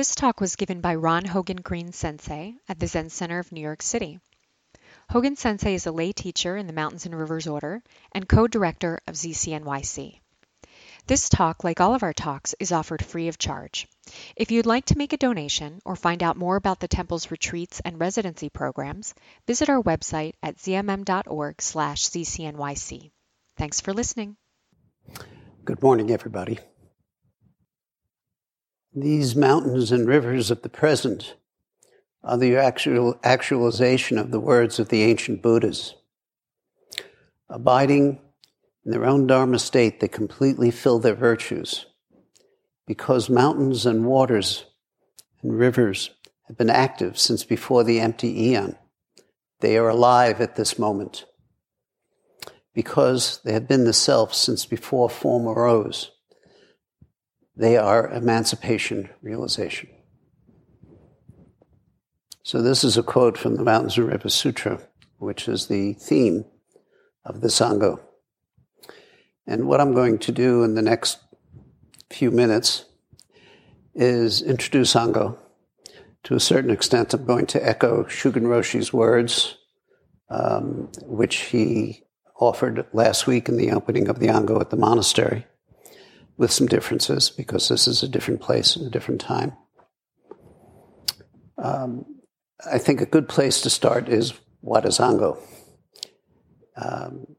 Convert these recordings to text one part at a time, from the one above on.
This talk was given by Ron Hogen Green Sensei at the Zen Center of New York City. Hogen Sensei is a lay teacher in the Mountains and Rivers Order and co-director of ZCNYC. This talk, like all of our talks, is offered free of charge. If you'd like to make a donation or find out more about the temple's retreats and residency programs, visit our website at zmm.org/zcnyc. Thanks for listening. Good morning, everybody. These mountains and rivers of the present are the actual actualization of the words of the ancient Buddhas. Abiding in their own Dharma state, they completely fill their virtues because mountains and waters and rivers have been active since before the empty eon. They are alive at this moment because they have been the self since before form arose. They are emancipation realization. So, this is a quote from the Mountains and Rivers Sutra, which is the theme of the Sangha. And what I'm going to do in the next few minutes is introduce Ango. To a certain extent, I'm going to echo Shugen Roshi's words, um, which he offered last week in the opening of the Ango at the monastery with some differences because this is a different place and a different time. Um, I think a good place to start is what is Ango? Um,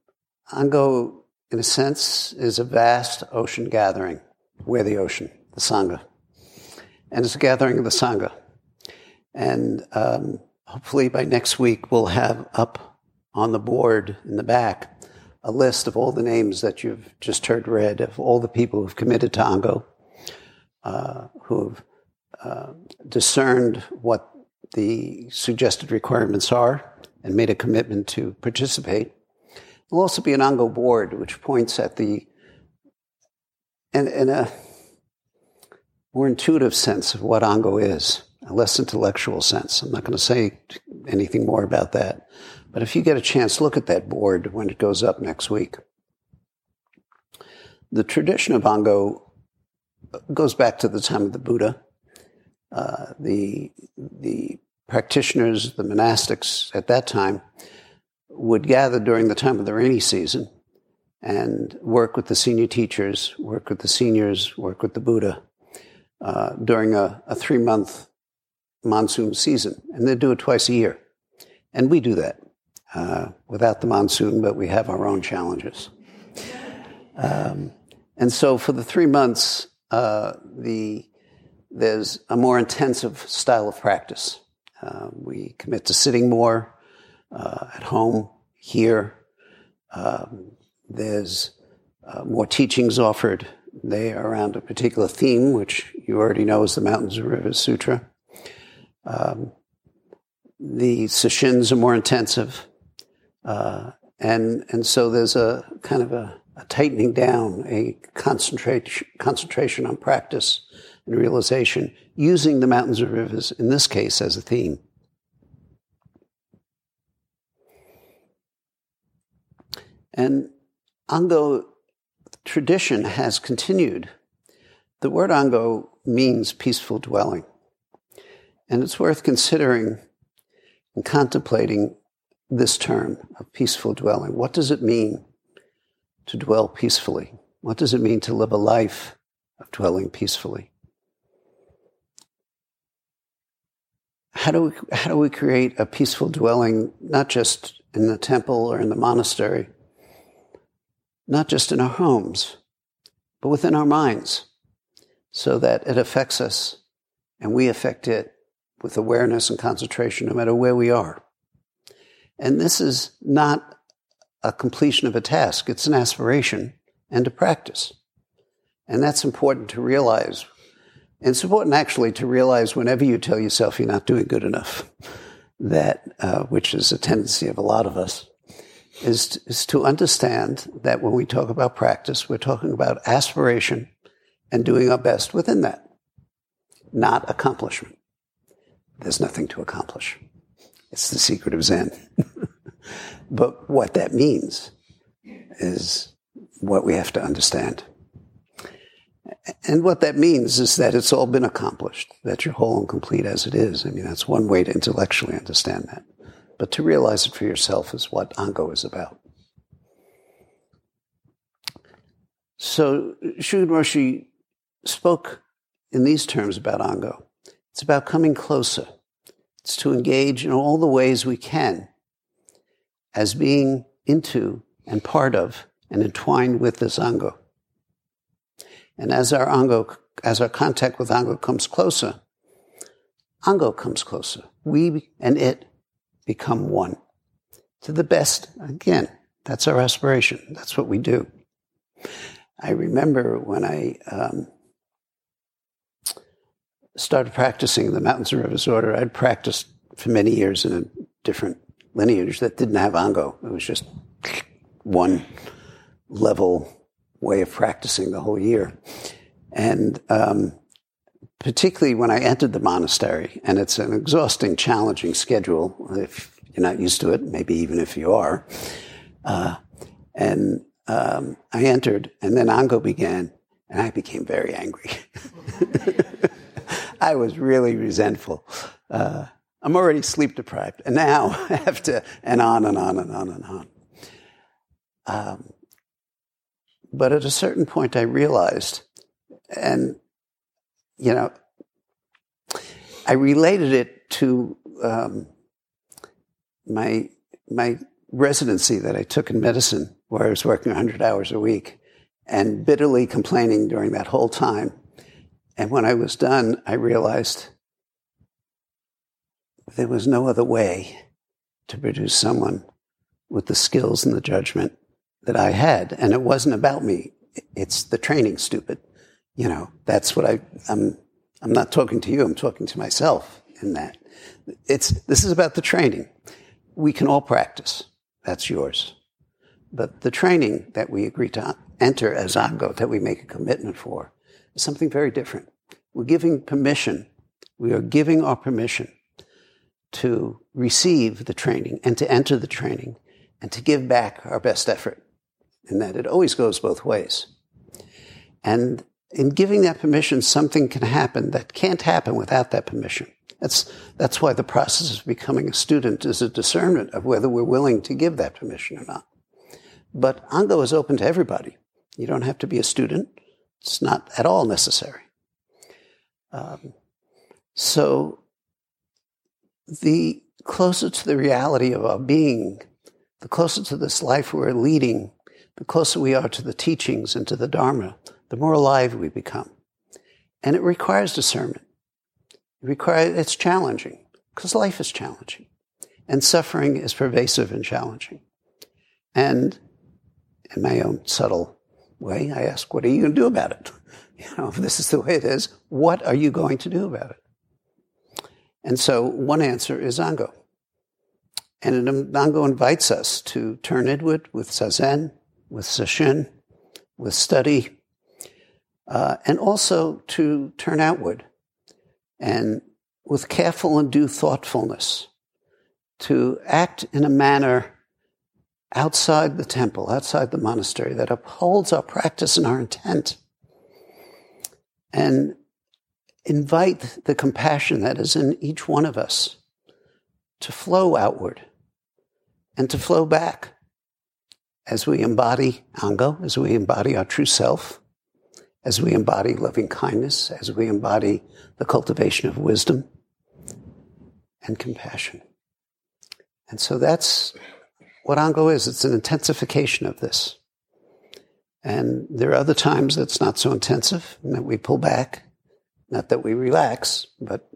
Ango, in a sense, is a vast ocean gathering. We're the ocean, the Sangha. And it's a gathering of the Sangha. And um, hopefully by next week, we'll have up on the board in the back a list of all the names that you've just heard read, of all the people who've committed to Ango, uh, who've uh, discerned what the suggested requirements are and made a commitment to participate. There'll also be an Ango board, which points at the, in, in a more intuitive sense of what Ango is, a less intellectual sense. I'm not going to say anything more about that. But if you get a chance, look at that board when it goes up next week. The tradition of Ango goes back to the time of the Buddha. Uh, the, the practitioners, the monastics at that time, would gather during the time of the rainy season and work with the senior teachers, work with the seniors, work with the Buddha uh, during a, a three month monsoon season. And they do it twice a year. And we do that uh, without the monsoon, but we have our own challenges. Um, and so for the three months, uh, the, there's a more intensive style of practice. Uh, we commit to sitting more uh, at home, here. Um, there's uh, more teachings offered. They are around a particular theme, which you already know is the Mountains and Rivers Sutra. Um, the sesshins are more intensive. Uh, and, and so there's a kind of a, a tightening down, a concentration, concentration on practice and realization, using the mountains and rivers, in this case, as a theme. And Ango tradition has continued. The word Ango means peaceful dwelling. And it's worth considering and contemplating this term of peaceful dwelling. What does it mean to dwell peacefully? What does it mean to live a life of dwelling peacefully? How do we, how do we create a peaceful dwelling, not just in the temple or in the monastery, not just in our homes, but within our minds, so that it affects us and we affect it with awareness and concentration no matter where we are? And this is not a completion of a task, it's an aspiration and a practice. And that's important to realize. And it's important actually to realize whenever you tell yourself you're not doing good enough, that, uh, which is a tendency of a lot of us, is to, is to understand that when we talk about practice, we're talking about aspiration and doing our best within that, not accomplishment. There's nothing to accomplish. It's the secret of Zen. but what that means is what we have to understand. And what that means is that it's all been accomplished, that you're whole and complete as it is. I mean, that's one way to intellectually understand that. But to realize it for yourself is what Ango is about. So Shugen Roshi spoke in these terms about Ango. It's about coming closer. It's to engage in all the ways we can as being into and part of and entwined with this Ango. And as our Ango, as our contact with Ango comes closer, Ango comes closer. We and it become one. To the best, again, that's our aspiration. That's what we do. I remember when I um, started practicing the Mountains and Rivers Order, I'd practiced for many years in a different lineage that didn't have Ango. It was just one level way of practicing the whole year. And um, particularly when I entered the monastery, and it's an exhausting, challenging schedule if you're not used to it, maybe even if you are. Uh, and um, I entered, and then Ango began, and I became very angry. I was really resentful. Uh, I'm already sleep deprived, and now I have to, and on and on and on and on. Um, but at a certain point, I realized, and you know, I related it to um, my my residency that I took in medicine, where I was working 100 hours a week, and bitterly complaining during that whole time. And when I was done, I realized there was no other way to produce someone with the skills and the judgment that I had. And it wasn't about me. It's the training, stupid. You know, that's what I, I'm, I'm not talking to you. I'm talking to myself in that. It's, this is about the training. We can all practice. That's yours. But the training that we agree to enter as Ango, that we make a commitment for, is something very different. We're giving permission. We are giving our permission to receive the training and to enter the training and to give back our best effort in that it always goes both ways. And in giving that permission, something can happen that can't happen without that permission. That's, that's why the process of becoming a student is a discernment of whether we're willing to give that permission or not. But Ango is open to everybody. You don't have to be a student. It's not at all necessary. Um, so the closer to the reality of our being, the closer to this life we're leading, the closer we are to the teachings and to the Dharma, the more alive we become. And it requires discernment. It requires, it's challenging because life is challenging and suffering is pervasive and challenging. And in my own subtle way, I ask, what are you going to do about it? You know, if this is the way it is, what are you going to do about it? And so one answer is Ango. And Ango invites us to turn inward with Zazen, with Sesshin, with study, uh, and also to turn outward and with careful and due thoughtfulness to act in a manner outside the temple, outside the monastery, that upholds our practice and our intent. And invite the compassion that is in each one of us to flow outward and to flow back as we embody Ango, as we embody our true self, as we embody loving kindness, as we embody the cultivation of wisdom and compassion. And so that's what Ango is. It's an intensification of this. And there are other times that's not so intensive, and that we pull back. Not that we relax, but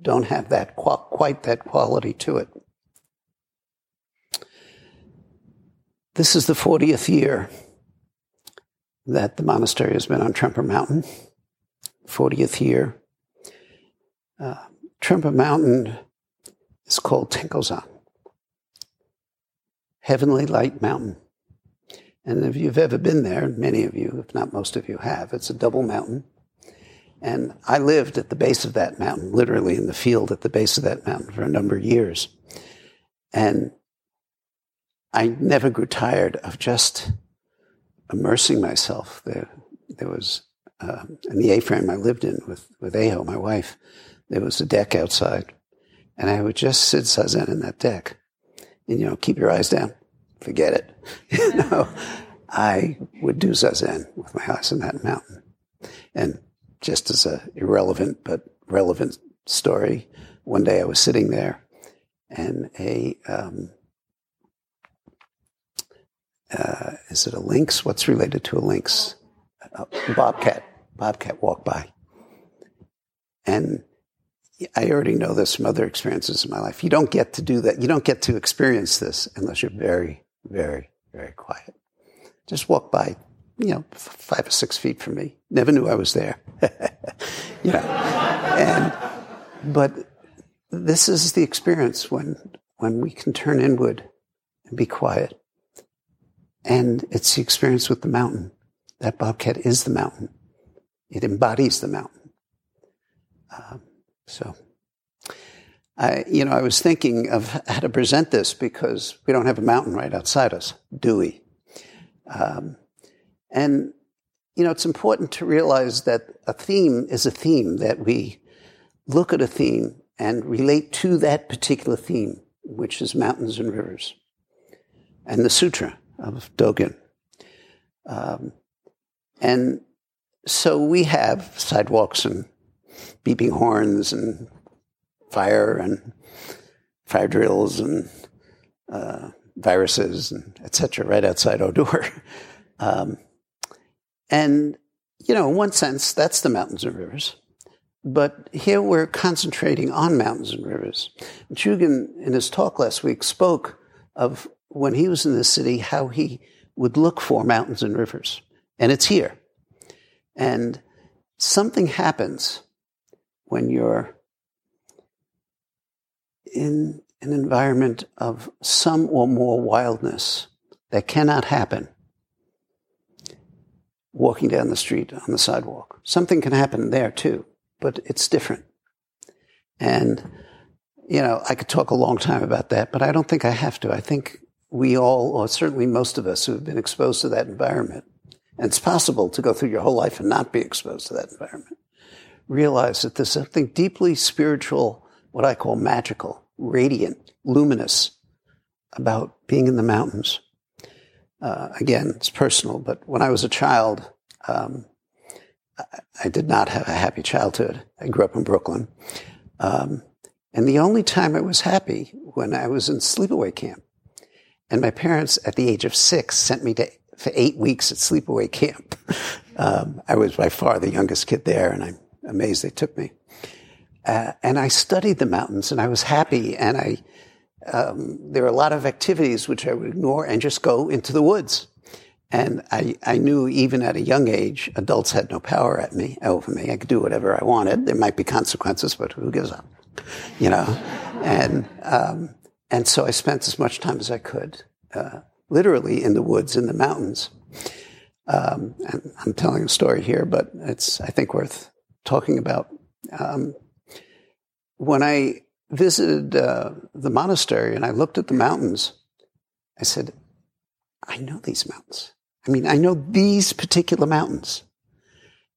don't have that quite that quality to it. This is the 40th year that the monastery has been on Tremper Mountain. 40th year. Uh, Tremper Mountain is called Tenkozan, Heavenly Light Mountain. And if you've ever been there, many of you, if not most of you have, it's a double mountain. And I lived at the base of that mountain, literally in the field at the base of that mountain for a number of years. And I never grew tired of just immersing myself. There, there was uh, in the A-frame I lived in with, with Aho, my wife, there was a deck outside. And I would just sit zazen in that deck and, you know, keep your eyes down. Forget it. you know, I would do zazen with my eyes on that mountain. And just as a irrelevant but relevant story, one day I was sitting there and a, um, uh, is it a lynx? What's related to a lynx? Bobcat. Bobcat walked by. And I already know this from other experiences in my life. You don't get to do that. You don't get to experience this unless you're very, very, very quiet. Just walk by, you know, five or six feet from me. Never knew I was there. you know, and but this is the experience when when we can turn inward and be quiet. And it's the experience with the mountain. That bobcat is the mountain. It embodies the mountain. Um, so, I, you know, I was thinking of how to present this because we don't have a mountain right outside us, do we? Um, and, you know, it's important to realize that a theme is a theme, that we look at a theme and relate to that particular theme, which is mountains and rivers. And the sutra of Dogen. Um, and so we have sidewalks and beeping horns and fire and fire drills and uh, viruses and etc. right outside our door. Um, and you know, in one sense, that's the mountains and rivers. But here we're concentrating on mountains and rivers. Shugen, in his talk last week, spoke of when he was in the city how he would look for mountains and rivers. And it's here. And something happens when you're in an environment of some or more wildness that cannot happen walking down the street on the sidewalk. Something can happen there too, but it's different. And, you know, I could talk a long time about that, but I don't think I have to. I think we all, or certainly most of us who have been exposed to that environment, and it's possible to go through your whole life and not be exposed to that environment, realize that there's something deeply spiritual, what I call magical, radiant, luminous about being in the mountains. Uh, again, it's personal, but when I was a child, um, I, did not have a happy childhood. I grew up in Brooklyn. Um, and the only time I was happy when I was in sleepaway camp. And my parents, at the age of six, sent me to, for eight weeks at sleepaway camp. Um, I was by far the youngest kid there, and I'm amazed they took me. Uh, and I studied the mountains, and I was happy. And I, um, there are a lot of activities which I would ignore and just go into the woods. And I, I knew even at a young age, adults had no power at me, over me. I could do whatever I wanted. There might be consequences, but who gives up? You know? And, um, and so I spent as much time as I could, uh, literally in the woods, in the mountains. Um, and I'm telling a story here, but it's, I think, worth talking about. Um, when I visited uh, the monastery and I looked at the mountains, I said, I know these mountains. I mean, I know these particular mountains.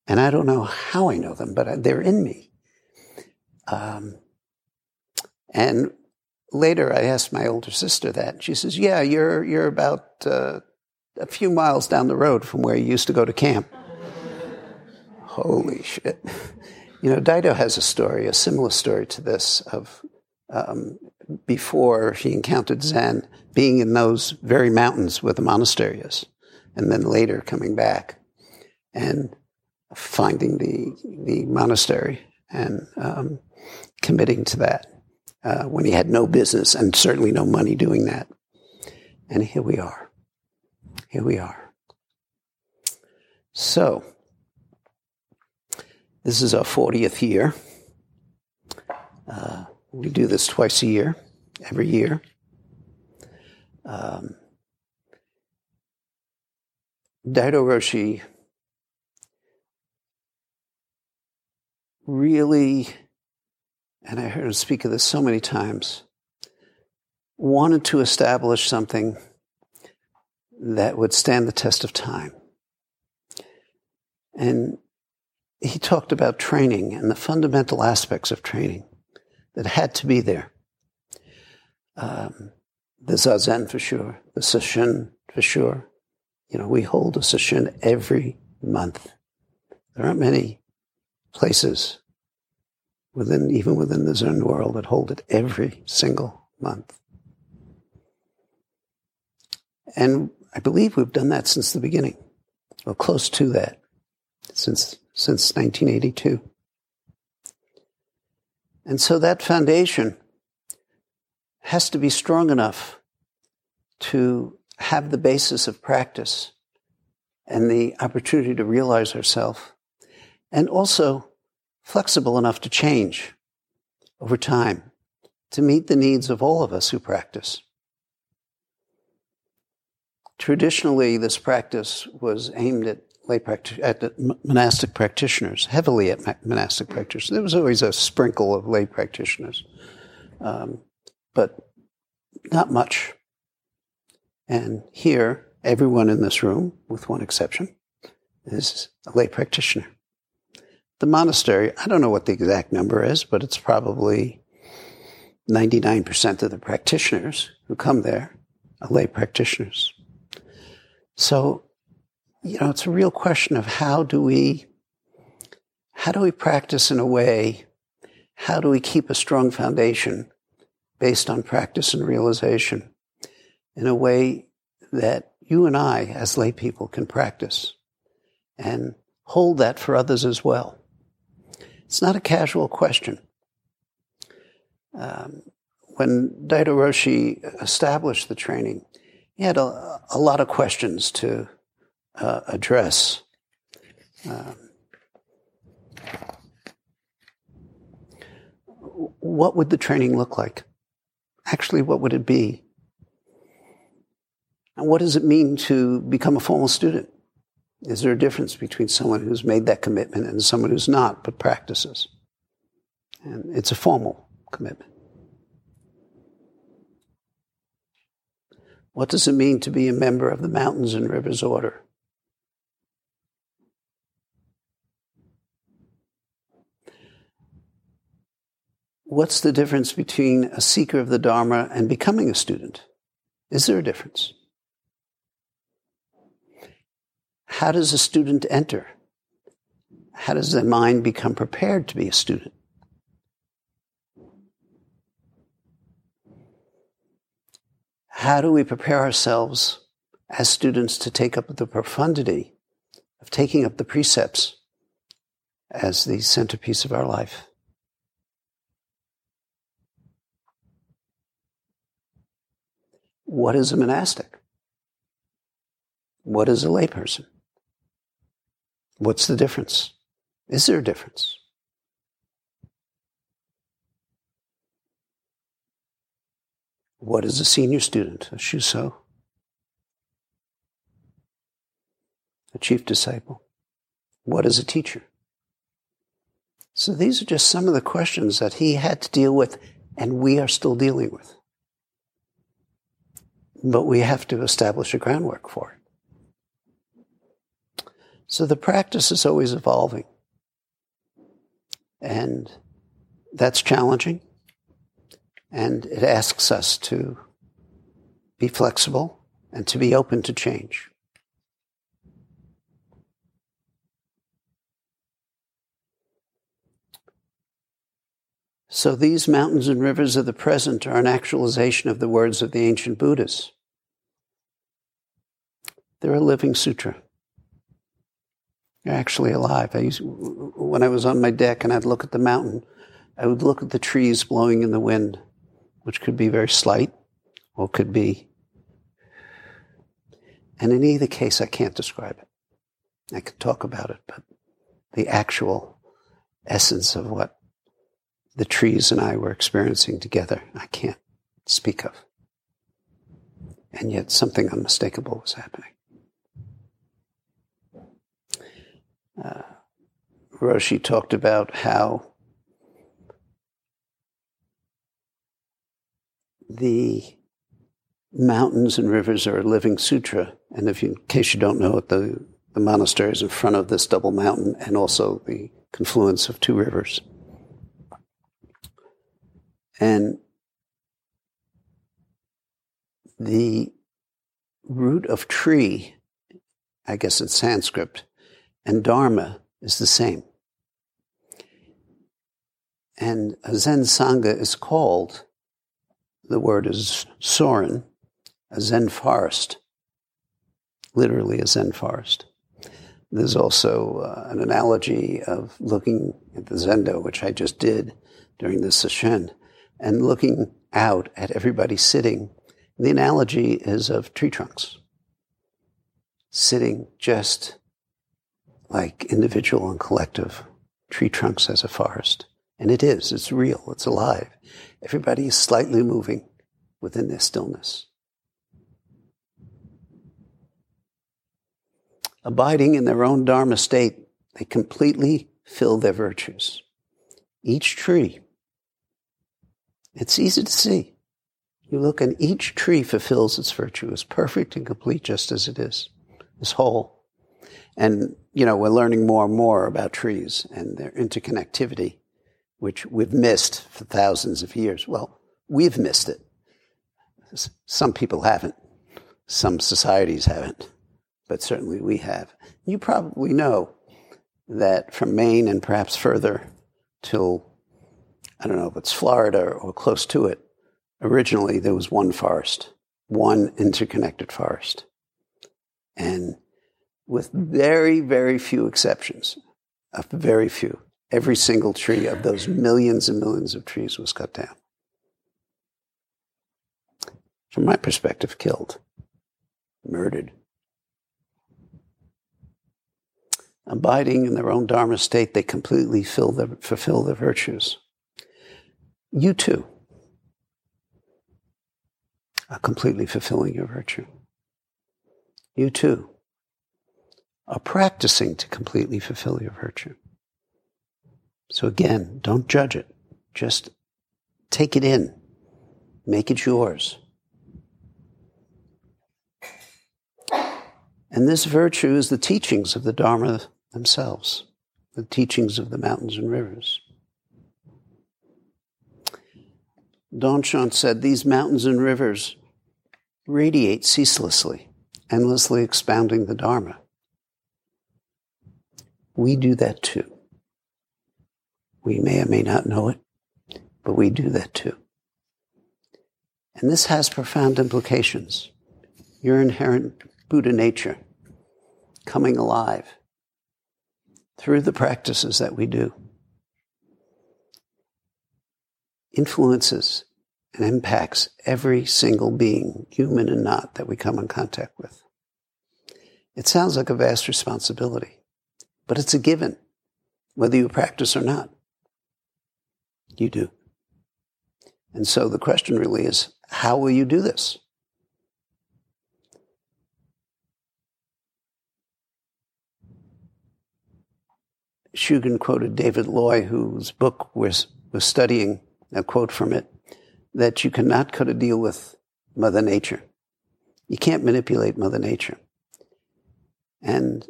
And I don't know how I know them, but they're in me. Um, and later I asked my older sister that. She says, Yeah, you're, you're about uh, a few miles down the road from where you used to go to camp. Holy shit. You know, Daido has a story, a similar story to this, of um, before he encountered Zen, being in those very mountains where the monastery is, and then later coming back and finding the the monastery and um, committing to that uh, when he had no business and certainly no money doing that. And here we are. Here we are. So, this is our 40th year. Uh, we do this twice a year, every year. Um, Daido Roshi really, and I heard him speak of this so many times, wanted to establish something that would stand the test of time. And he talked about training and the fundamental aspects of training that had to be there. Um, the zazen for sure, the sesshin for sure. You know, we hold a sesshin every month. There aren't many places within, even within the Zen world, that hold it every single month. And I believe we've done that since the beginning, or close to that, since, since 1982. And so that foundation has to be strong enough to have the basis of practice and the opportunity to realize ourselves, and also flexible enough to change over time to meet the needs of all of us who practice. Traditionally, this practice was aimed at lay practi- at monastic practitioners, heavily at monastic practitioners. There was always a sprinkle of lay practitioners, um, but not much. And here, everyone in this room, with one exception, is a lay practitioner. The monastery, I don't know what the exact number is, but it's probably 99% of the practitioners who come there are lay practitioners. So, you know, it's a real question of how do we, how do we practice in a way, how do we keep a strong foundation based on practice and realization in a way that you and I, as lay people, can practice and hold that for others as well. It's not a casual question. Um, when Daido Roshi established the training, he had a, a lot of questions to uh, address. Um, what would the training look like? Actually, what would it be? And what does it mean to become a formal student? Is there a difference between someone who's made that commitment and someone who's not but practices? And it's a formal commitment. What does it mean to be a member of the Mountains and Rivers Order? What's the difference between a seeker of the Dharma and becoming a student? Is there a difference? How does a student enter? How does the mind become prepared to be a student? How do we prepare ourselves as students to take up the profundity of taking up the precepts as the centerpiece of our life? What is a monastic? What is a layperson? What's the difference? Is there a difference? What is a senior student, a shuso, a chief disciple? What is a teacher? So these are just some of the questions that he had to deal with and we are still dealing with. But we have to establish a groundwork for it. So the practice is always evolving. And that's challenging. And it asks us to be flexible and to be open to change. So these mountains and rivers of the present are an actualization of the words of the ancient Buddhas. They're a living sutra. You're actually alive. I used, when I was on my deck and I'd look at the mountain, I would look at the trees blowing in the wind, which could be very slight or could be. And in either case, I can't describe it. I could talk about it, but the actual essence of what the trees and I were experiencing together, I can't speak of. And yet something unmistakable was happening. uh, Roshi talked about how the mountains and rivers are a living sutra. And if you, in case you don't know what the the monastery is in front of this double mountain and also the confluence of two rivers. And the root of tree, I guess in Sanskrit, and Dharma is the same. And a Zen Sangha is called, the word is Sorin, a Zen forest, literally a Zen forest. There's also uh, an analogy of looking at the Zendo, which I just did during the session, and looking out at everybody sitting. The analogy is of tree trunks, sitting just like individual and collective tree trunks as a forest. And it is, it's real, it's alive. Everybody is slightly moving within their stillness. Abiding in their own Dharma state, they completely fill their virtues. Each tree, it's easy to see. You look and each tree fulfills its virtue, is perfect and complete just as it is, is whole. And, you know, we're learning more and more about trees and their interconnectivity which we've missed for thousands of years. Well, we've missed it. Some people haven't. Some societies haven't. But certainly we have. You probably know that from Maine and perhaps further till, I don't know if it's Florida or close to it, originally there was one forest, one interconnected forest. And with very, very few exceptions, very few, Every single tree of those millions and millions of trees was cut down. From my perspective, killed, murdered. Abiding in their own Dharma state, they completely their, fulfill their virtues. You too are completely fulfilling your virtue. You too are practicing to completely fulfill your virtue. So again, don't judge it. Just take it in. Make it yours. And this virtue is the teachings of the Dharma themselves, the teachings of the mountains and rivers. Dongshan said, These mountains and rivers radiate ceaselessly, endlessly expounding the Dharma. We do that too. We may or may not know it, but we do that too. And this has profound implications. Your inherent Buddha nature coming alive through the practices that we do influences and impacts every single being, human and not, that we come in contact with. It sounds like a vast responsibility, but it's a given, whether you practice or not. You do. And so the question really is how will you do this? Shugen quoted David Loy, whose book was, was studying a quote from it that you cannot cut a deal with Mother Nature. You can't manipulate Mother Nature. And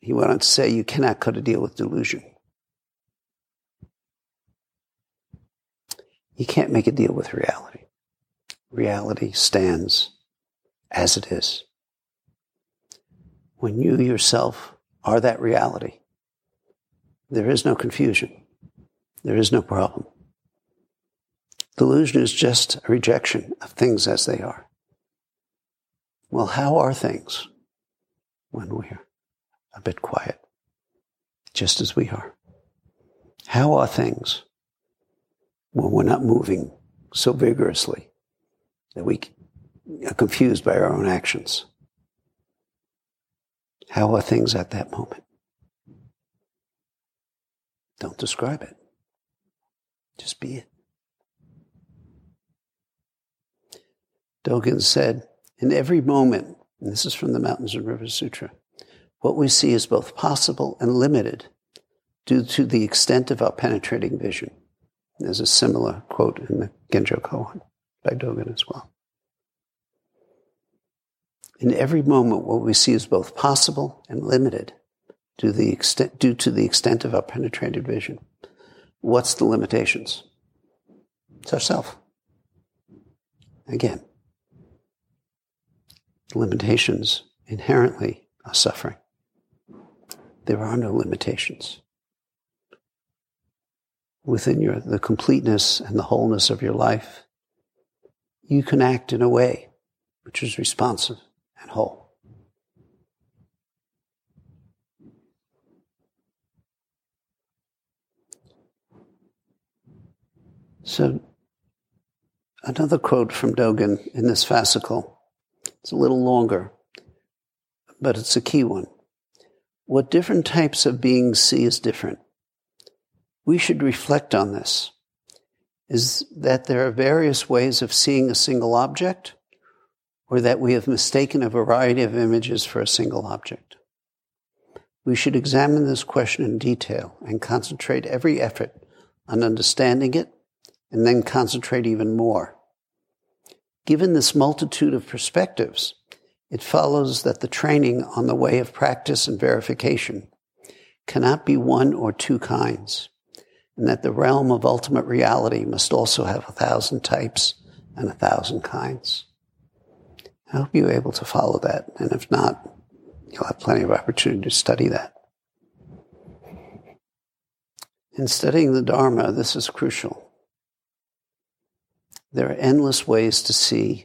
he went on to say, you cannot cut a deal with delusion. You can't make a deal with reality. Reality stands as it is. When you yourself are that reality, there is no confusion. There is no problem. Delusion is just a rejection of things as they are. Well, how are things when we're a bit quiet, just as we are? How are things when we're not moving so vigorously that we are confused by our own actions. How are things at that moment? Don't describe it. Just be it. Dogen said, in every moment, and this is from the Mountains and Rivers Sutra, what we see is both possible and limited due to the extent of our penetrating vision. There's a similar quote in the Genjo Koan by Dogen as well. In every moment, what we see is both possible and limited due the extent, due to the extent of our penetrated vision. What's the limitations? It's ourself. Again, limitations inherently are suffering. There are no limitations. Within your, the completeness and the wholeness of your life, you can act in a way which is responsive and whole. So, another quote from Dogen in this fascicle. It's a little longer, but it's a key one. What different types of beings see is different. We should reflect on this. Is that there are various ways of seeing a single object, or that we have mistaken a variety of images for a single object? We should examine this question in detail and concentrate every effort on understanding it and then concentrate even more. Given this multitude of perspectives, it follows that the training on the way of practice and verification cannot be one or two kinds, and that the realm of ultimate reality must also have a thousand types and a thousand kinds. I hope you're able to follow that, and if not, you'll have plenty of opportunity to study that. In studying the Dharma, this is crucial. There are endless ways to see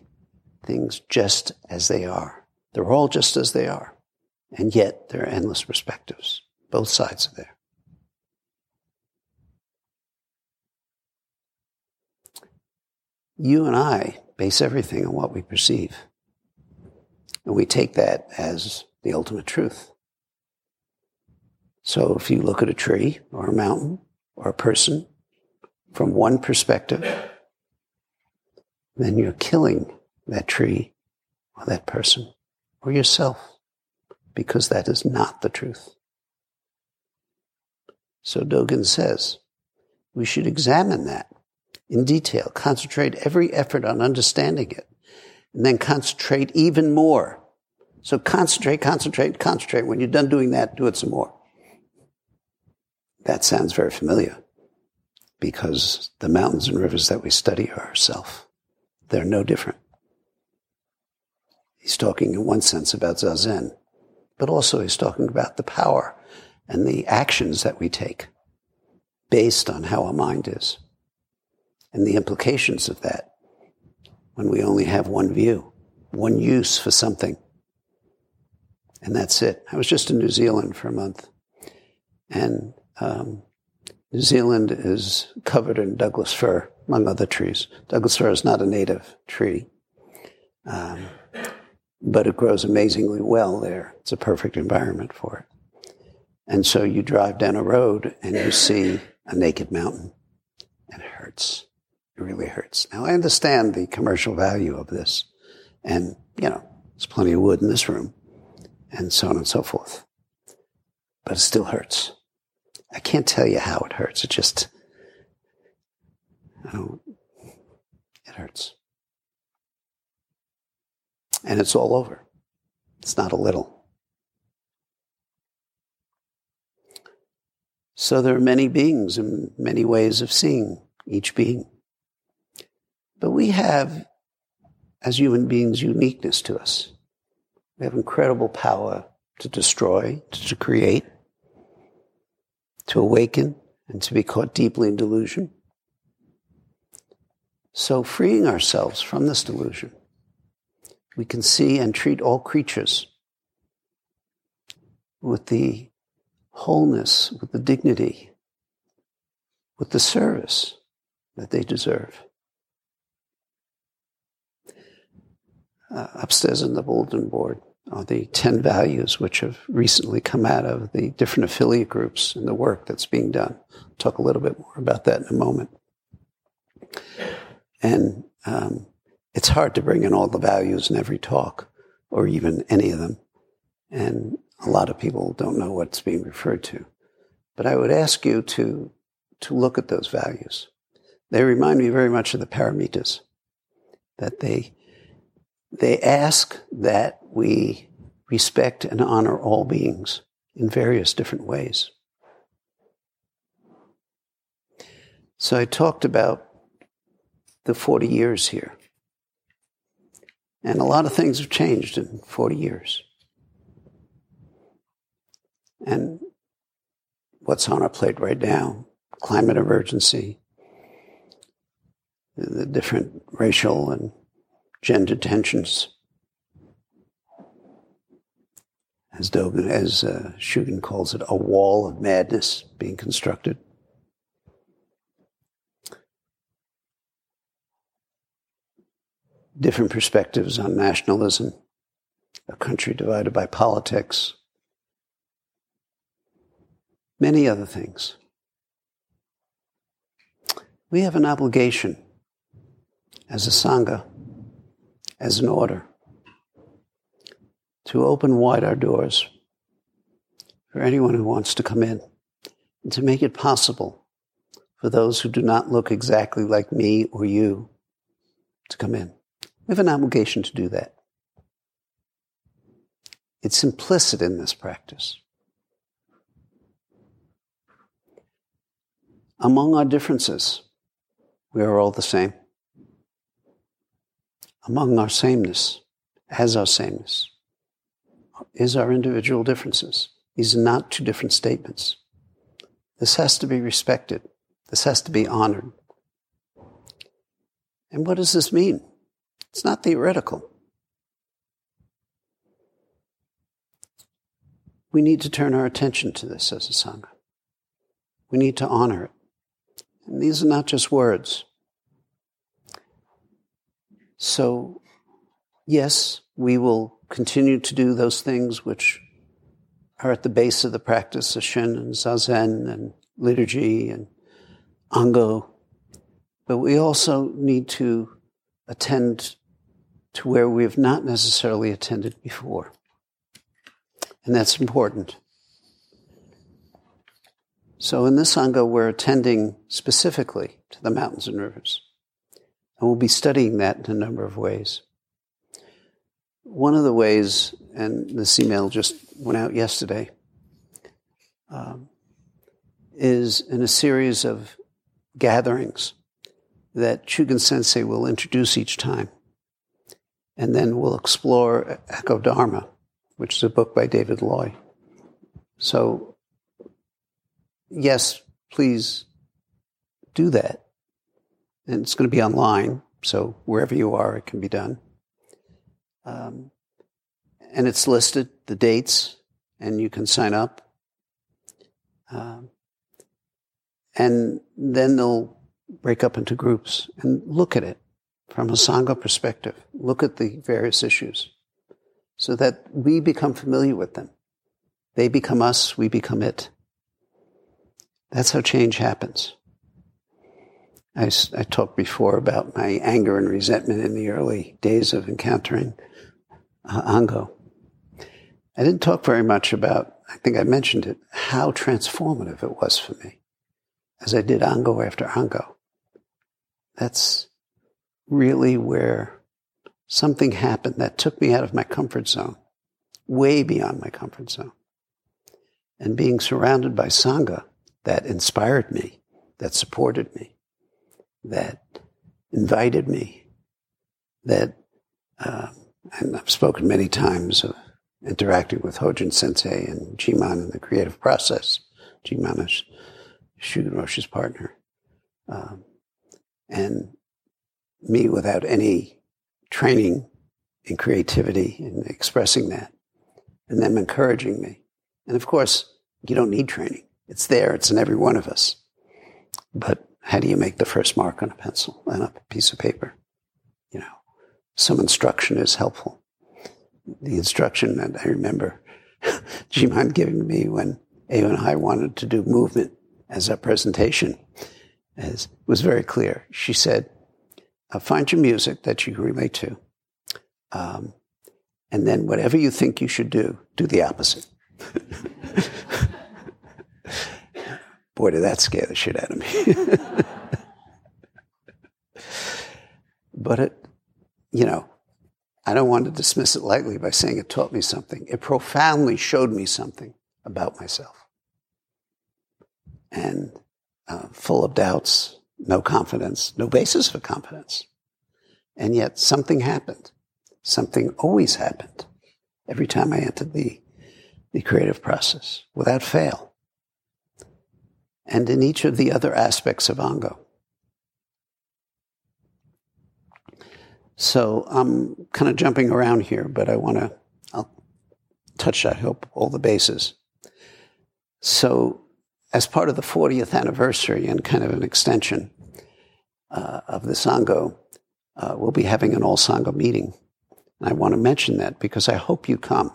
things just as they are. They're all just as they are. And yet there are endless perspectives. Both sides are there. You and I base everything on what we perceive. And we take that as the ultimate truth. So if you look at a tree or a mountain or a person from one perspective, then you're killing that tree or that person or yourself because that is not the truth. So Dogen says we should examine that in detail, concentrate every effort on understanding it, and then concentrate even more. So concentrate, concentrate, concentrate. When you're done doing that, do it some more. That sounds very familiar because the mountains and rivers that we study are ourself. They're no different. He's talking in one sense about Zazen, but also he's talking about the power and the actions that we take based on how our mind is and the implications of that when we only have one view, one use for something. And that's it. I was just in New Zealand for a month. And um, New Zealand is covered in Douglas fir, among other trees. Douglas fir is not a native tree, um, but it grows amazingly well there. It's a perfect environment for it. And so you drive down a road and you see a naked mountain. And it hurts. It really hurts. Now, I understand the commercial value of this. And, you know, there's plenty of wood in this room and so on and so forth. But it still hurts. I can't tell you how it hurts. It just, Don't, it hurts. And it's all over. It's not a little. So there are many beings and many ways of seeing each being. But we have, as human beings, uniqueness to us. We have incredible power to destroy, to create, to awaken and to be caught deeply in delusion. So, freeing ourselves from this delusion, we can see and treat all creatures with the wholeness, with the dignity, with the service that they deserve. Uh, upstairs in the bulletin board, are the 10 values which have recently come out of the different affiliate groups and the work that's being done. I'll talk a little bit more about that in a moment. And um, it's hard to bring in all the values in every talk or even any of them. And a lot of people don't know what's being referred to. But I would ask you to, to look at those values. They remind me very much of the paramitas, that they they ask that we respect and honor all beings in various different ways. So I talked about the 40 years here. And a lot of things have changed in 40 years. And what's on our plate right now climate emergency, the different racial and gender tensions. As Dogen, as uh, Shugen calls it, a wall of madness being constructed. Different perspectives on nationalism, a country divided by politics, many other things. We have an obligation as a Sangha, as an order, to open wide our doors for anyone who wants to come in and to make it possible for those who do not look exactly like me or you to come in. We have an obligation to do that. It's implicit in this practice. Among our differences, we are all the same. Among our sameness, as our sameness, is our individual differences. These are not two different statements. This has to be respected. This has to be honored. And what does this mean? It's not theoretical. We need to turn our attention to this as a Sangha. We need to honor it. And these are not just words. So, yes, we will continue to do those things which are at the base of the practice of Shin and Zazen and liturgy and Ango. But we also need to attend to where we have not necessarily attended before. And that's important. So in this Sangha, we're attending specifically to the mountains and rivers. And we'll be studying that in a number of ways. One of the ways, and this email just went out yesterday, um, is in a series of gatherings that Shugen Sensei will introduce each time. And then we'll explore Ecodharma, which is a book by David Loy. So yes, please do that. And it's going to be online, so wherever you are, it can be done. Um, and it's listed, the dates, and you can sign up. Um, and then they'll break up into groups and look at it from a Sangha perspective. Look at the various issues so that we become familiar with them. They become us, we become it. That's how change happens. I, I, talked before about my anger and resentment in the early days of encountering uh, Ango. I didn't talk very much about, I think I mentioned it, how transformative it was for me as I did Ango after Ango. That's really where something happened that took me out of my comfort zone, way beyond my comfort zone. And being surrounded by Sangha that inspired me, that supported me, that invited me, that, uh, and I've spoken many times of interacting with Hojin Sensei and Jiman in the creative process. Jiman is Shugen Roshi's partner. Um, and me without any training in creativity and expressing that, and them encouraging me. And of course, you don't need training. It's there. It's in every one of us. But how do you make the first mark on a pencil and a piece of paper? You know, some instruction is helpful. The instruction that I remember Jiman giving me when Ayo and I wanted to do movement as a presentation as, was very clear. She said, uh, find your music that you relate to. Um, and then whatever you think you should do, do the opposite. Boy, did that scare the shit out of me. but it, you know, I don't want to dismiss it lightly by saying it taught me something. It profoundly showed me something about myself. And uh, full of doubts, no confidence, no basis for confidence. And yet something happened. Something always happened every time I entered the, the creative process without fail. And in each of the other aspects of Ango. So I'm kind of jumping around here, but I want to, I'll touch, I hope, all the bases. So as part of the 40th anniversary and kind of an extension uh, of the Sangha, uh, we'll be having an all Sangha meeting. And I want to mention that because I hope you come,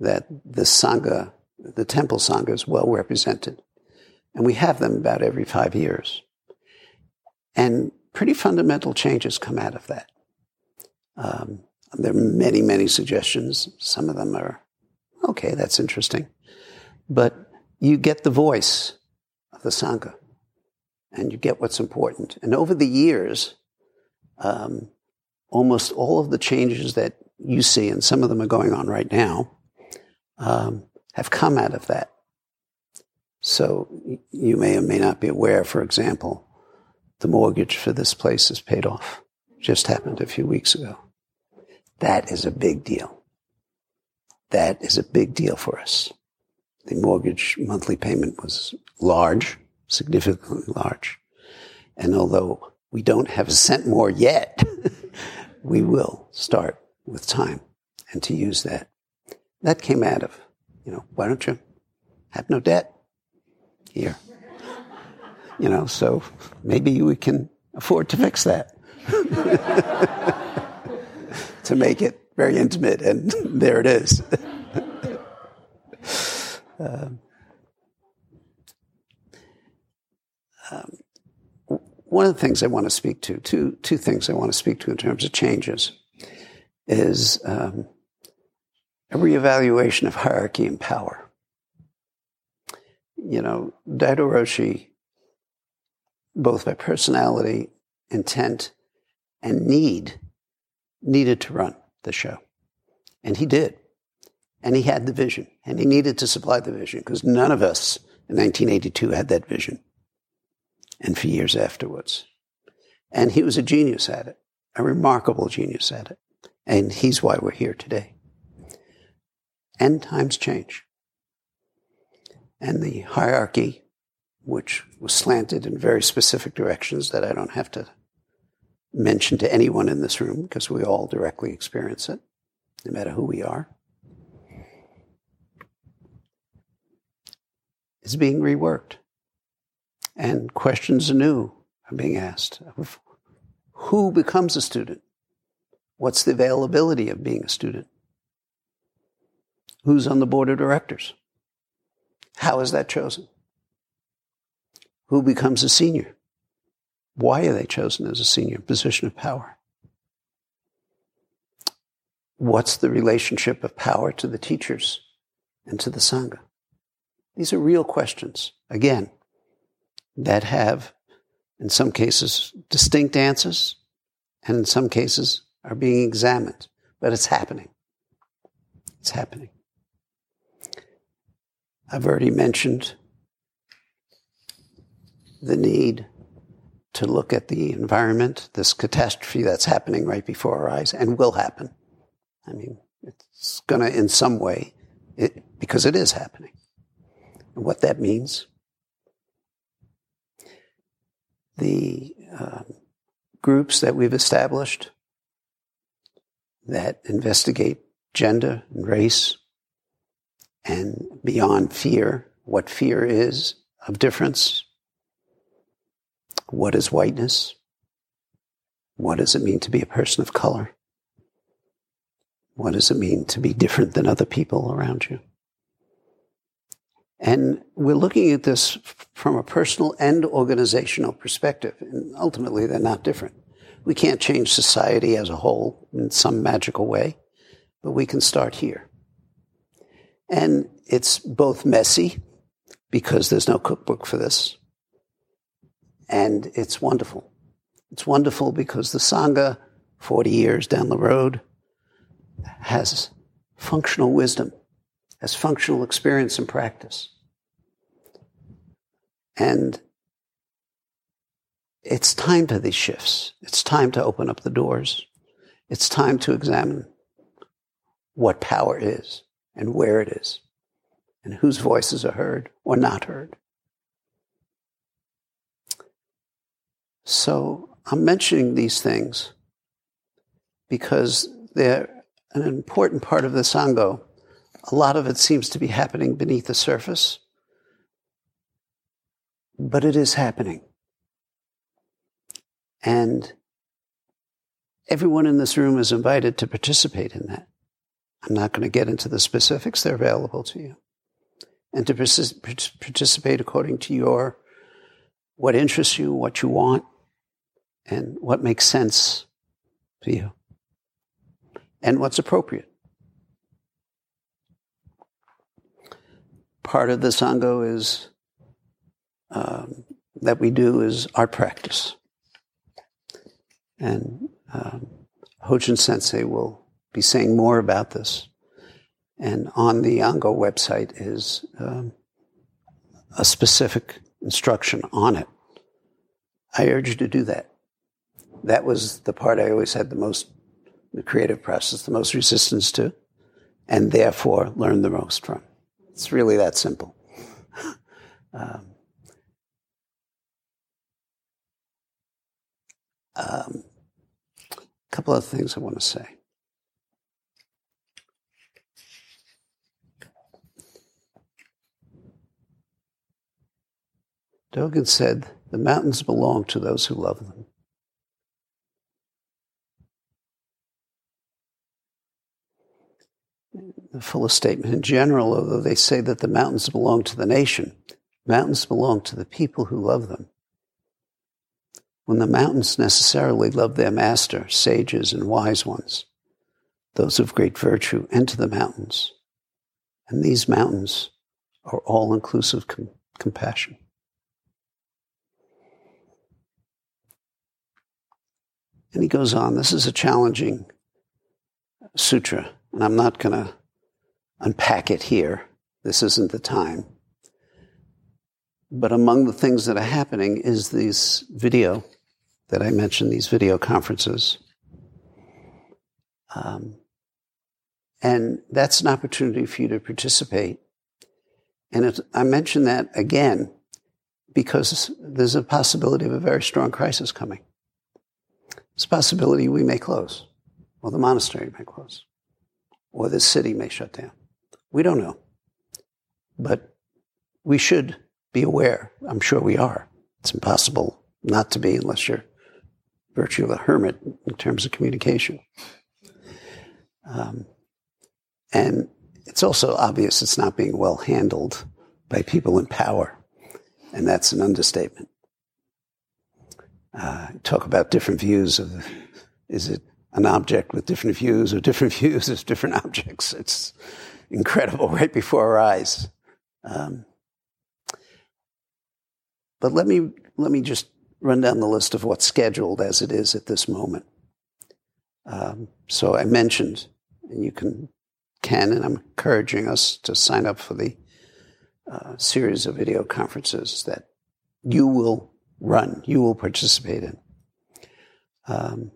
that the Sangha, the temple Sangha is well represented. And we have them about every five years. And pretty fundamental changes come out of that. Um, there are many, many suggestions. Some of them are, okay, that's interesting. But you get the voice of the Sangha and you get what's important. And over the years, um, almost all of the changes that you see, and some of them are going on right now, um, have come out of that. So you may or may not be aware, for example, the mortgage for this place is paid off. Just happened a few weeks ago. That is a big deal. That is a big deal for us. The mortgage monthly payment was large, significantly large. And although we don't have a cent more yet, we will start with time and to use that. That came out of, you know, why don't you have no debt here? You know, so maybe we can afford to fix that. to make it very intimate, and there it is. Um, um, one of the things I want to speak to, two, two things I want to speak to in terms of changes, is um, a reevaluation of hierarchy and power. You know, Daido Roshi, both by personality, intent, and need, needed to run the show. And he did. And he had the vision. And he needed to supply the vision because none of us in 1982 had that vision. And for years afterwards. And he was a genius at it, a remarkable genius at it. And he's why we're here today. And times change. And the hierarchy, which was slanted in very specific directions that I don't have to mention to anyone in this room because we all directly experience it, no matter who we are, is being reworked. And questions anew are being asked of who becomes a student? What's the availability of being a student? Who's on the board of directors? How is that chosen? Who becomes a senior? Why are they chosen as a senior position of power? What's the relationship of power to the teachers and to the Sangha? These are real questions, again, that have, in some cases, distinct answers, and in some cases, are being examined. But it's happening. It's happening. I've already mentioned the need to look at the environment, this catastrophe that's happening right before our eyes and will happen. I mean, it's going to, in some way, it, because it is happening. And what that means. The uh, groups that we've established that investigate gender and race and beyond fear, what fear is of difference, what is whiteness? What does it mean to be a person of color? What does it mean to be different than other people around you? And we're looking at this from a personal and organizational perspective. And ultimately, they're not different. We can't change society as a whole in some magical way, but we can start here. And it's both messy because there's no cookbook for this. And it's wonderful. It's wonderful because the Sangha, 40 years down the road, has functional wisdom, has functional experience and practice. And it's time for these shifts. It's time to open up the doors. It's time to examine what power is and where it is and whose voices are heard or not heard. So I'm mentioning these things because they're an important part of the Sangha. A lot of it seems to be happening beneath the surface, but it is happening. And everyone in this room is invited to participate in that. I'm not going to get into the specifics, they're available to you. And to participate according to your, what interests you, what you want, and what makes sense for you, and what's appropriate. Part of the Sangha is um, that we do is art practice. And um, Hojin Sensei will be saying more about this. And on the Ango website is um, a specific instruction on it. I urge you to do that. That was the part I always had the most, the creative process, the most resistance to, and therefore learned the most from. It's really that simple. um, um, a couple of things I want to say. Dogen said, The mountains belong to those who love them. The fullest statement in general, although they say that the mountains belong to the nation, mountains belong to the people who love them. When the mountains necessarily love their master, sages and wise ones, those of great virtue, enter the mountains. And these mountains are all inclusive com- compassion. And he goes on, this is a challenging sutra, and I'm not going to unpack it here. This isn't the time. But among the things that are happening is this video that I mentioned, these video conferences. Um, and that's an opportunity for you to participate. And it, I mention that again because there's a possibility of a very strong crisis coming. There's a possibility we may close, or the monastery may close, or the city may shut down. We don't know. But we should be aware. I'm sure we are. It's impossible not to be unless you're virtue of a hermit in terms of communication. Um, and it's also obvious it's not being well handled by people in power. And that's an understatement uh, talk about different views of is it an object with different views or different views as different objects. It's incredible right before our eyes. Um, but let me let me just run down the list of what's scheduled as it is at this moment. Um, so I mentioned, and you can can, and I'm encouraging us to sign up for the uh, series of video conferences that you will run, you will participate in. Um,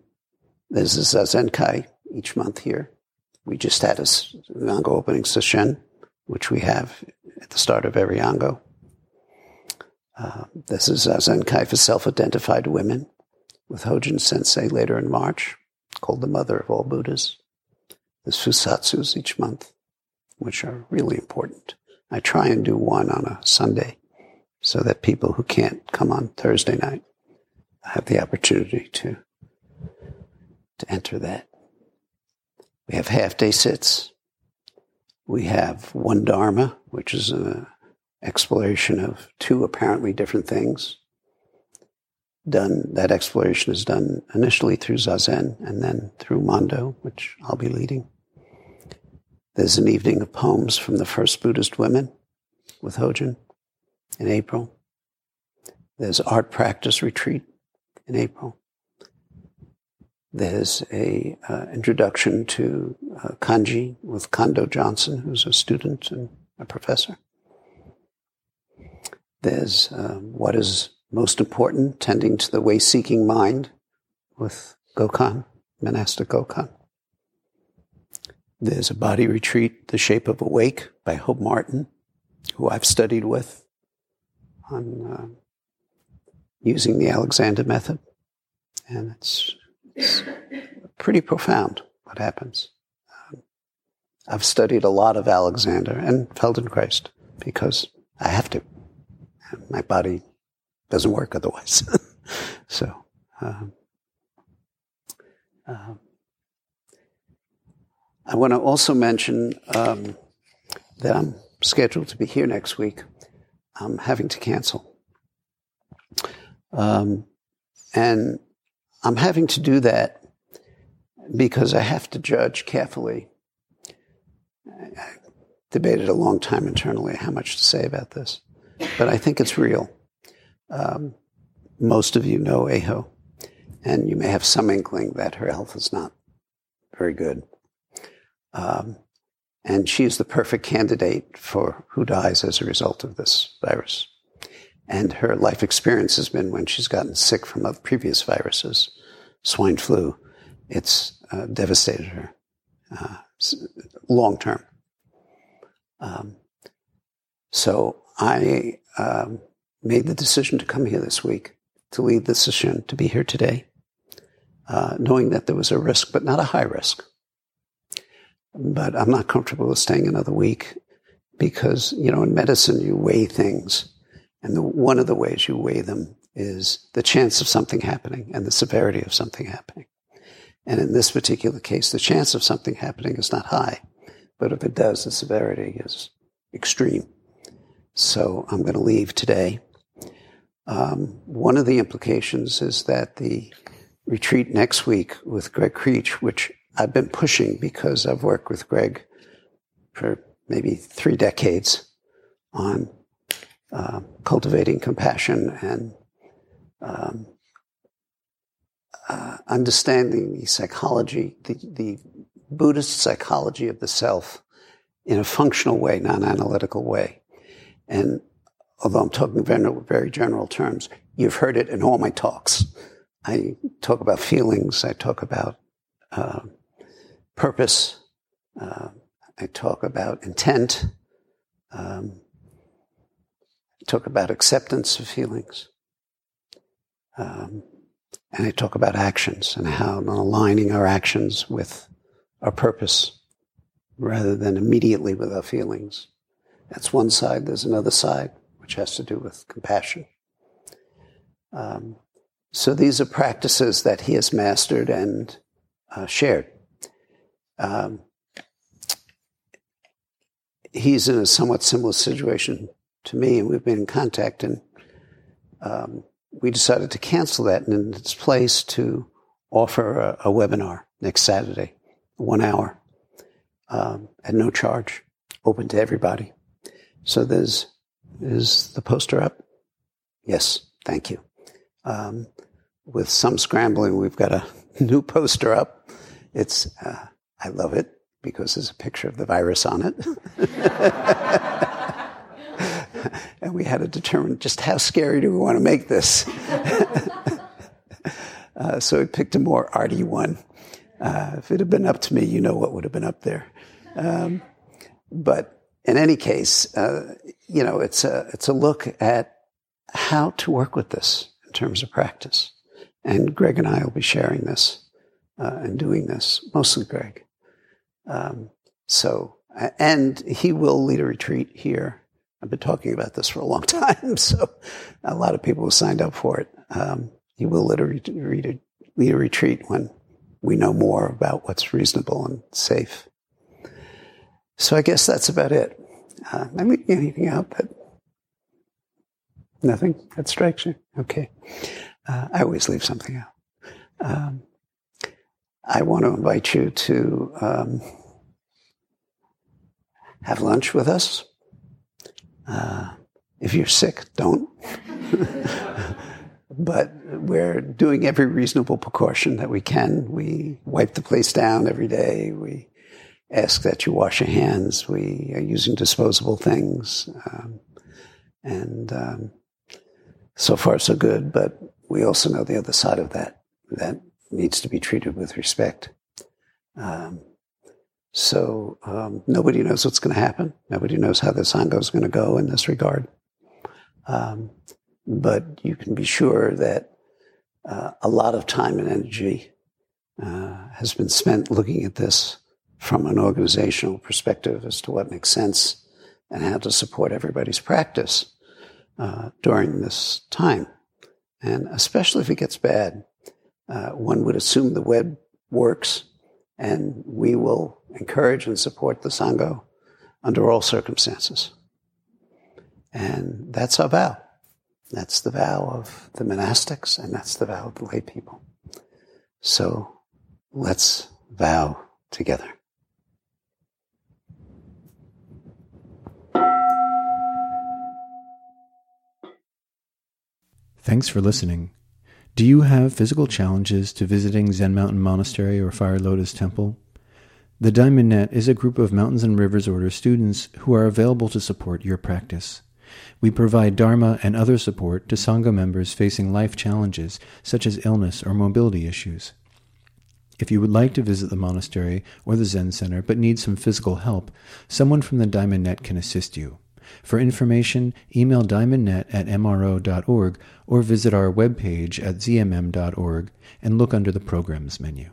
there's a Zazenkai each month here. We just had a Ango opening session, which we have at the start of every Ango. Uh, this is Zazenkai for self-identified women with Hojin Sensei later in March, called the mother of all Buddhas. There's Fusatsus each month, which are really important. I try and do one on a Sunday so that people who can't come on Thursday night have the opportunity to to enter that. We have half day sits. We have one Dharma, which is an exploration of two apparently different things. Done that exploration is done initially through Zazen and then through Mondo, which I'll be leading. There's an evening of poems from the first Buddhist women with Hojin in April. There's art practice retreat in April. There's a uh, introduction to uh, kanji with Kondo Johnson, who's a student and a professor. There's um, what is most important, tending to the way-seeking mind with Gokan, monastic Gokan. There's a body retreat, The Shape of Awake by Hope Martin, who I've studied with on uh, using the Alexander method. And it's, it's pretty profound what happens. Um, I've studied a lot of Alexander and Feldenkrais because I have to. My body doesn't work otherwise. so, um, um, I want to also mention um, that I'm scheduled to be here next week. I'm having to cancel. Um, and I'm having to do that because I have to judge carefully. I debated a long time internally how much to say about this, but I think it's real. Um, most of you know Aho, and you may have some inkling that her health is not very good. Um, and she's the perfect candidate for who dies as a result of this virus. And her life experience has been when she's gotten sick from other previous viruses, swine flu, it's uh, devastated her uh, long term. Um, so I um, made the decision to come here this week, to lead the session, to be here today, uh, knowing that there was a risk, but not a high risk. But I'm not comfortable with staying another week because, you know, in medicine, you weigh things. And the, one of the ways you weigh them is the chance of something happening and the severity of something happening. And in this particular case, the chance of something happening is not high. But if it does, the severity is extreme. So I'm going to leave today. Um, one of the implications is that the retreat next week with Gregg Krech, which I've been pushing because I've worked with Greg for maybe three decades on uh, cultivating compassion and um, uh, understanding the psychology, the, the Buddhist psychology of the self in a functional way, non analytical way. And although I'm talking very, very general terms, you've heard it in all my talks. I talk about feelings, I talk about uh, purpose, uh, I talk about intent, um, talk about acceptance of feelings. Um, and I talk about actions and how aligning our actions with our purpose rather than immediately with our feelings. That's one side. There's another side, which has to do with compassion. Um, so these are practices that he has mastered and uh, shared. Um, he's in a somewhat similar situation to me, and we've been in contact. And um, we decided to cancel that and in its place to offer a, a webinar next Saturday, one hour, um, at no charge, open to everybody. So there's is the poster up? Yes, thank you. Um, with some scrambling, we've got a new poster up. It's uh, I love it because there's a picture of the virus on it. and we had to determine just how scary do we want to make this. uh, so we picked a more arty one. Uh, if it had been up to me, you know what would have been up there. Um, but in any case, uh, you know, it's a it's a look at how to work with this in terms of practice. And Greg and I will be sharing this uh, and doing this, mostly Greg. Um, so, and he will lead a retreat here I've been talking about this for a long time, so a lot of people have signed up for it. Um, you will lead a, lead a retreat when we know more about what's reasonable and safe. So I guess that's about it. Uh, am I leaving anything out that nothing that strikes you? Okay. Uh, I always leave something out. Um, I want to invite you to um, have lunch with us uh, if you're sick, don't. but we're doing every reasonable precaution that we can. We wipe the place down every day. We ask that you wash your hands. We are using disposable things. Um, and um, so far, so good. But we also know the other side of that. That needs to be treated with respect. Um, so um, nobody knows what's going to happen. Nobody knows how the Sangha is going to go in this regard. Um, but you can be sure that uh, a lot of time and energy uh, has been spent looking at this from an organizational perspective as to what makes sense and how to support everybody's practice uh, during this time. And especially if it gets bad, uh, one would assume the web works and we will encourage and support the Sangha under all circumstances. And that's our vow. That's the vow of the monastics, and that's the vow of the lay people. So let's vow together. Thanks for listening. Do you have physical challenges to visiting Zen Mountain Monastery or Fire Lotus Temple? The Diamond Net is a group of Mountains and Rivers Order students who are available to support your practice. We provide Dharma and other support to Sangha members facing life challenges such as illness or mobility issues. If you would like to visit the monastery or the Zen Center but need some physical help, someone from the Diamond Net can assist you. For information, email diamondnet at mro.org or visit our webpage at zmm.org and look under the Programs menu.